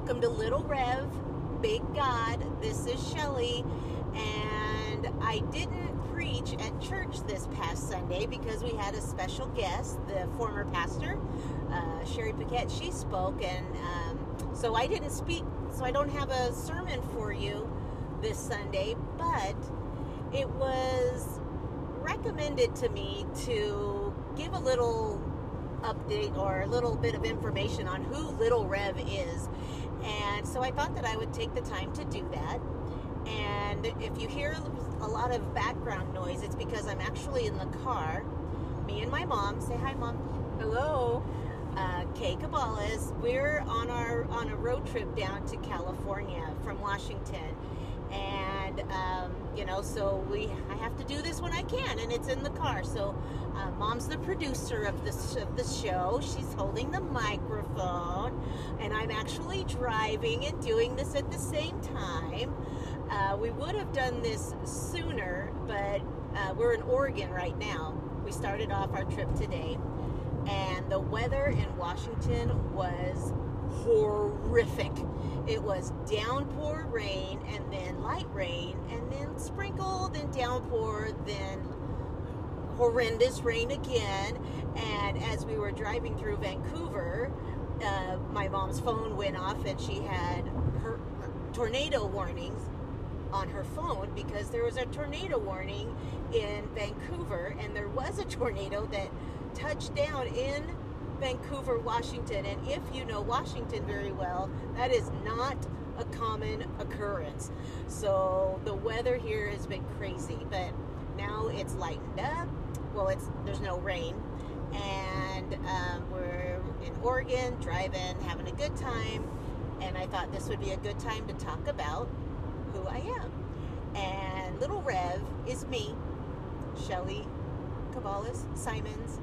welcome to Little Rev, Big God. This is Shelly, and I didn't preach at church this past Sunday because we had a special guest, the former pastor, uh, Sherry Paquette. She spoke, and um, so I didn't speak, so I don't have a sermon for you this Sunday, but it was recommended to me to give a little update or a little bit of information on who Little Rev is. And so I thought that I would take the time to do that. And if you hear a lot of background noise, it's because I'm actually in the car. Me and my mom, say hi, mom. Hello. Uh, Kay Cabales. We're on our on a road trip down to California from Washington, and um, you know, so we I have to do this when I can, and it's in the car. So, uh, mom's the producer of this of the show. She's holding the microphone, and I'm actually driving and doing this at the same time. Uh, we would have done this sooner, but uh, we're in Oregon right now. We started off our trip today, and the weather in Washington was horrific. It was downpour rain and then light rain and then sprinkled and downpour, then horrendous rain again. And as we were driving through Vancouver, uh, my mom's phone went off and she had her tornado warnings on her phone because there was a tornado warning in Vancouver and there was a tornado that touched down in Vancouver, Washington. And if you know Washington very well, that is not a common occurrence. So the weather here has been crazy, but now it's lightened up. Well, it's there's no rain, and um, we're in Oregon, driving, having a good time. And I thought this would be a good time to talk about who I am. And Little Rev is me, Shelly Cabales Simons.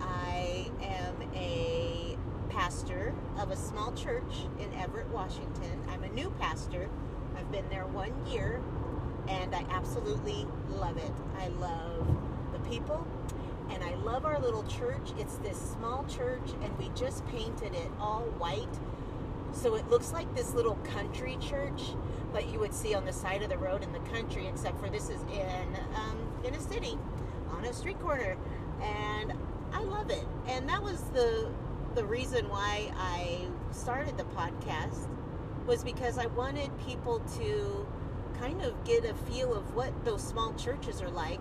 I am a pastor of a small church in Everett, Washington. I'm a new pastor. I've been there one year and I absolutely love it. I love the people and I love our little church. It's this small church and we just painted it all white. So it looks like this little country church that you would see on the side of the road in the country, except for this is in um, in a city on a street corner. And I love it. And that was the the reason why I started the podcast was because I wanted people to kind of get a feel of what those small churches are like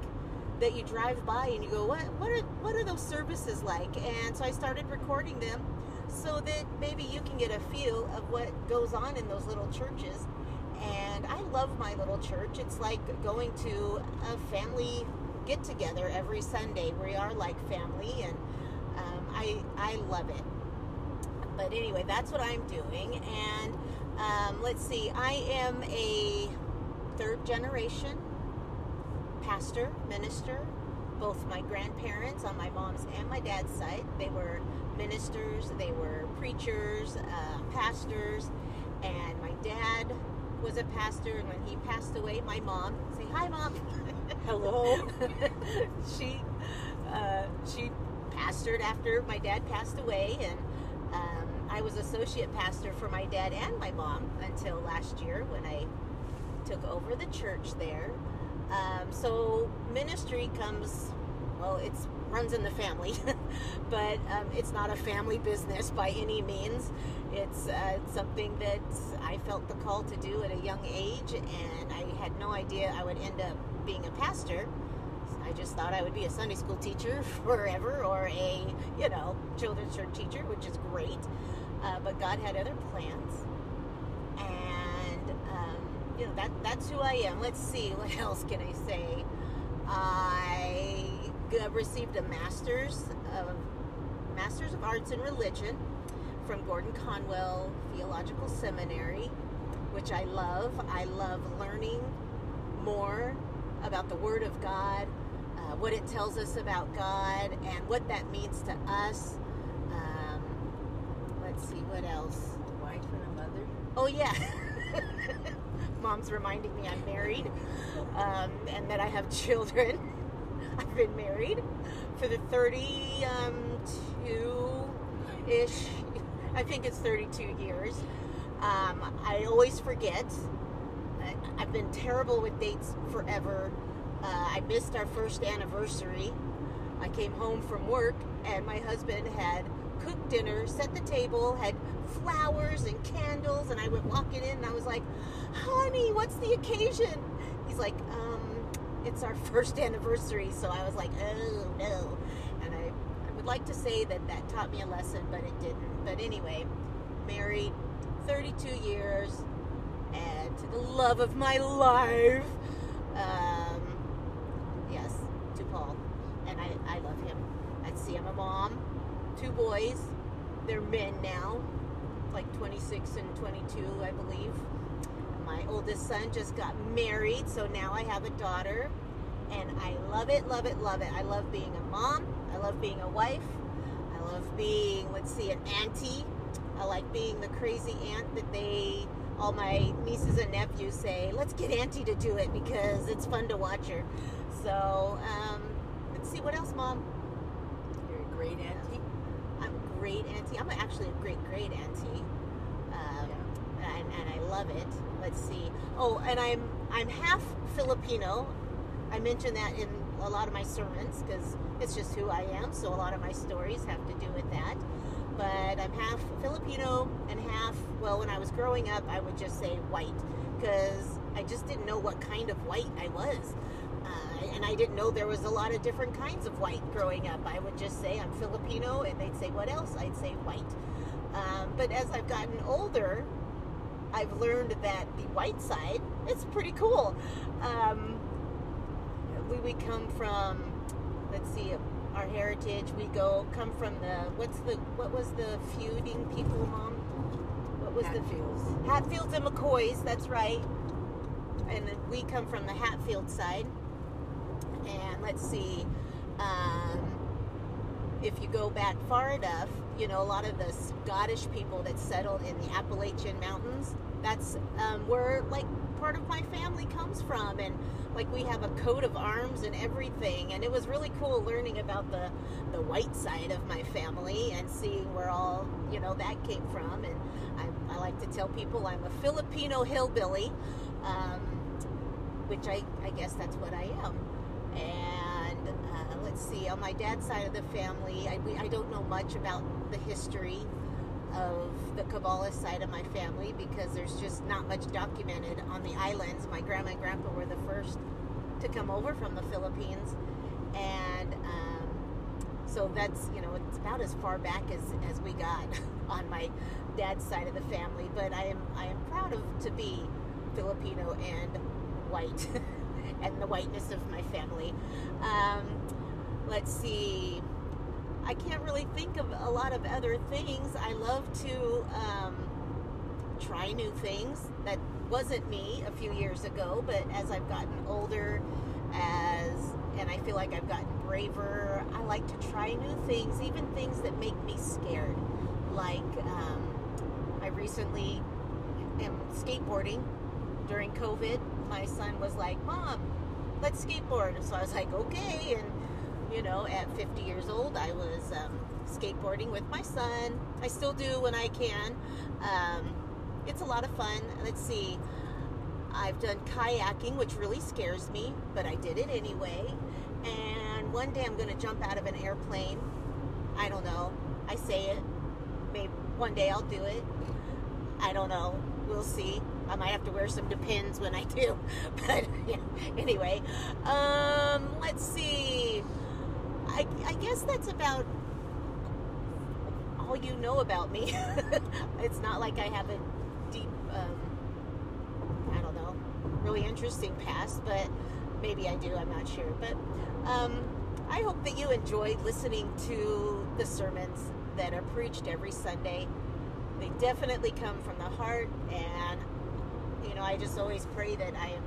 that you drive by and you go what what are what are those services like? And so I started recording them so that maybe you can get a feel of what goes on in those little churches. And I love my little church. It's like going to a family get together every Sunday. We are like family, and um, I I love it. But anyway, that's what I'm doing. And um, let's see, I am a third generation pastor, minister. Both my grandparents on my mom's and my dad's side, they were ministers, they were preachers, uh, pastors, was a pastor. And when he passed away, my mom, say hi, mom. Hello. she uh, she pastored after my dad passed away, and um, I was associate pastor for my dad and my mom until last year when I took over the church there. Um, so ministry comes, well, it's runs in the family, but um, it's not a family business by any means. It's uh, something that I felt the call to do at a young age, and I had no idea I would end up being a pastor. I just thought I would be a Sunday school teacher forever or a, you know, children's church teacher, which is great. Uh, but God had other plans. And, um, you know, that, that's who I am. Let's see, what else can I say? I received a master's of Masters of Arts in Religion from Gordon Conwell Theological Seminary, which I love. I love learning more about the Word of God, uh, what it tells us about God, and what that means to us. Um, let's see, what else? A wife and a mother. Oh, yeah. Mom's reminding me I'm married um, and that I have children. I've been married for the 32 um, ish, I think it's 32 years. Um, I always forget. I, I've been terrible with dates forever. Uh, I missed our first anniversary. I came home from work and my husband had cooked dinner, set the table, had flowers and candles, and I went walking in and I was like, honey, what's the occasion? He's like, um, it's our first anniversary. So I was like, oh no. And I, I would like to say that that taught me a lesson, but it didn't. But anyway, married 32 years and to the love of my life. Um, yes, to Paul. And I, I love him. I'd see I'm a mom, two boys. They're men now, like 26 and 22, I believe. My oldest son just got married, so now I have a daughter. And I love it, love it, love it. I love being a mom. I love being a wife. I love being, let's see, an auntie. I like being the crazy aunt that they, all my nieces and nephews say, let's get auntie to do it because it's fun to watch her. So, um, let's see, what else, mom? You're a great auntie. I'm a great auntie. I'm actually a great great auntie, and, I love it. Let's see. Oh, and I'm I'm half Filipino. I mention that in a lot of my sermons because it's just who I am. So a lot of my stories have to do with that. But I'm half Filipino and half. Well, when I was growing up, I would just say white because I just didn't know what kind of white I was. Uh, and I didn't know there was a lot of different kinds of white growing up. I would just say I'm Filipino, and they'd say what else? I'd say white. Um, but as I've gotten older, I've learned that the white side is pretty cool. Um, we, we come from, let's see, our heritage. We go come from the what's the what was the feuding people, mom? What was the Hatfields. Hatfields and McCoys, that's right. And we come from the Hatfield side. And let's see, um, if you go back far enough, you know, a lot of the Scottish people that settled in the Appalachian Mountains, that's um, where, like, part of my family comes from. And, like, we have a coat of arms and everything. And it was really cool learning about the, the white side of my family and seeing where all, you know, that came from. And I, I like to tell people I'm a Filipino hillbilly, um, which I, I guess that's what I am. And uh, let's see, on my dad's side of the family, I, we, I don't know much about the history of the Cabales side of my family because there's just not much documented on the islands. My grandma and grandpa were the first to come over from the Philippines. And um, so that's, you know, it's about as far back as, as we got on my dad's side of the family. But I am, I am proud of to be Filipino and white. and the whiteness of my family. Um, let's see. I can't really think of a lot of other things. I love to um, try new things. That wasn't me a few years ago, but as I've gotten older, as and I feel like I've gotten braver, I like to try new things, even things that make me scared. Like um, I recently am skateboarding during COVID. My son was like, "Mom, let's skateboard." So I was like, "Okay." And you know, at 50 years old, I was um, skateboarding with my son. I still do when I can. Um, it's a lot of fun. Let's see. I've done kayaking, which really scares me, but I did it anyway. And one day I'm going to jump out of an airplane. I don't know. I say it. Maybe one day I'll do it. I don't know. We'll see. I might have to wear some depends when I do. But yeah. anyway, um, let's see. I, I guess that's about all you know about me. it's not like I have a deep, um, I don't know, really interesting past, but maybe I do. I'm not sure. But um, I hope that you enjoyed listening to the sermons that are preached every Sunday. They definitely come from the heart, and you know, I just always pray that I am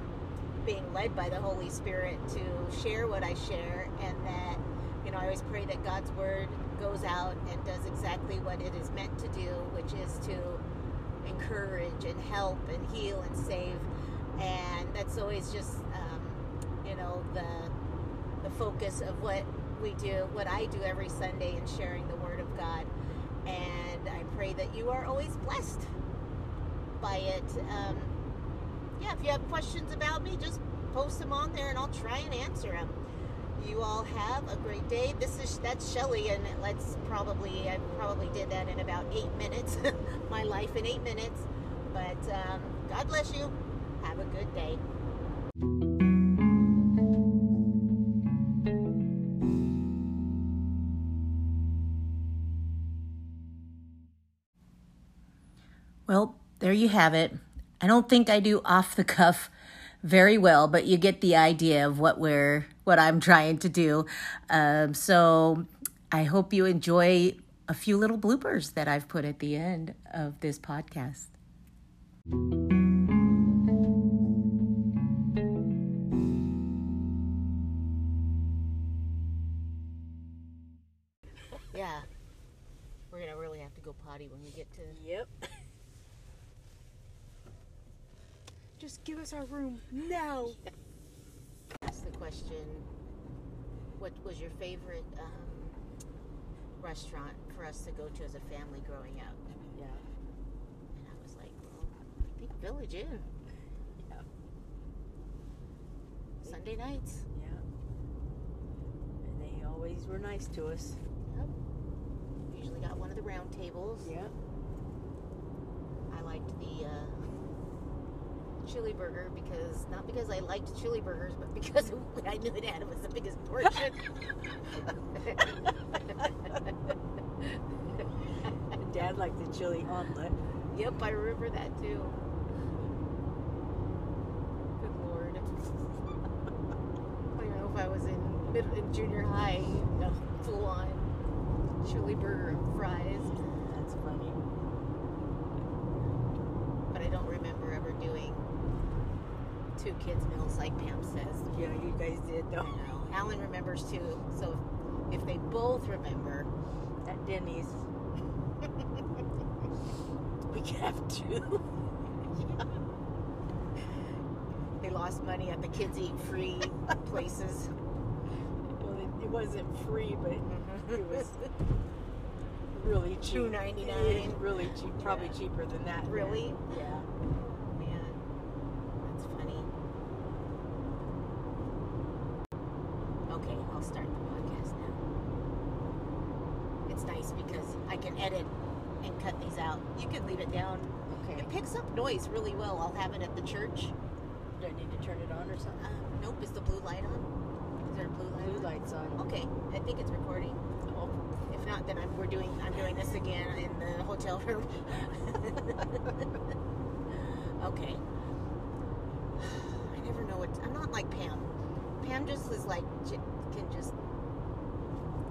being led by the Holy Spirit to share what I share, and that you know, I always pray that God's word goes out and does exactly what it is meant to do, which is to encourage and help and heal and save. And that's always just, um, you know, the the focus of what we do, what I do every Sunday in sharing the Word of God. And I pray that you are always blessed. by it. Um, yeah, if you have questions about me, just post them on there and I'll try and answer them. You all have a great day. This is that's Shelly, and let's probably I probably did that in about eight minutes. My life in eight minutes. But um, God bless you. Have a good day. Well, there you have it. I don't think I do off the cuff very well, but you get the idea of what we're what I'm trying to do. Um, so I hope you enjoy a few little bloopers that I've put at the end of this podcast. Yeah, we're gonna really have to go potty when we get to. Yep. Just give us our room now. Ask the question what was your favorite um, restaurant for us to go to as a family growing up? Yeah. And I was like, well, I think Village Inn. Yeah. Sunday nights. Yeah. And they always were nice to us. Yep. Usually got one of the round tables. Yeah. I liked the uh, chili burger because not because I liked chili burgers, but because I knew it had it was the biggest portion. Dad liked the chili omelet. yep, I remember that too. Good lord. I don't know if I was in mid in junior high, no, full on chili burger and fries, That's funny. but I don't remember ever doing two kids meals like Pam says. Yeah, you guys did I though. know. Alan remembers too. So if they both remember, At Denny's. we could have two. they lost money at the kids eat free places. Well, it, it wasn't free, but it mm-hmm. was really cheap. $2.99. Really cheap. Probably Yeah. cheaper than that. Really? Yeah that's funny. Okay, I'll start the podcast now. It's nice because I can edit and cut these out. You can leave it down. Okay. It picks up noise really well. I'll have it at the church. Do I need to turn it on or something? Uh, nope, is the blue light on? Is there a blue light? Blue on? lights on. Okay, I think it's recording. Oh. If not, then I'm, we're doing. I'm doing this again in the hotel room. okay. I never know what. I'm not like Pam. Pam just is like can just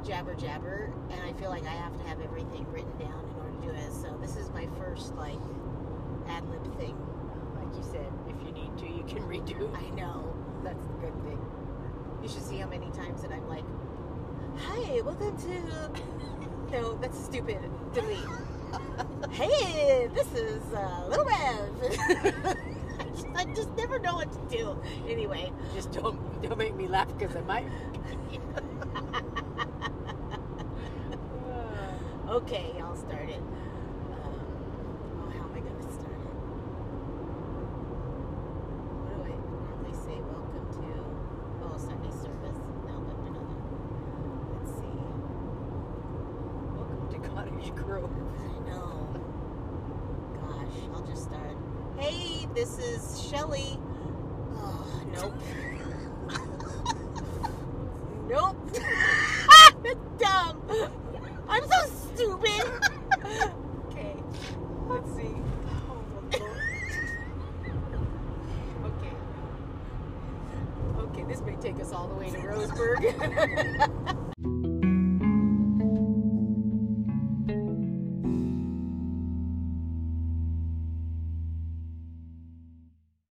jabber jabber, and I feel like I have to have everything written down in order to do it. So this is my first like ad lib thing. Like you said, if you need to, you can redo. I know. That's the good thing. You should see how many times that I'm like, "Hi, welcome to." No, that's stupid. Delete. hey, this is uh, Little Rev. I, just, I just never know what to do. Anyway, Just don't don't make me laugh because I might. Okay, I'll start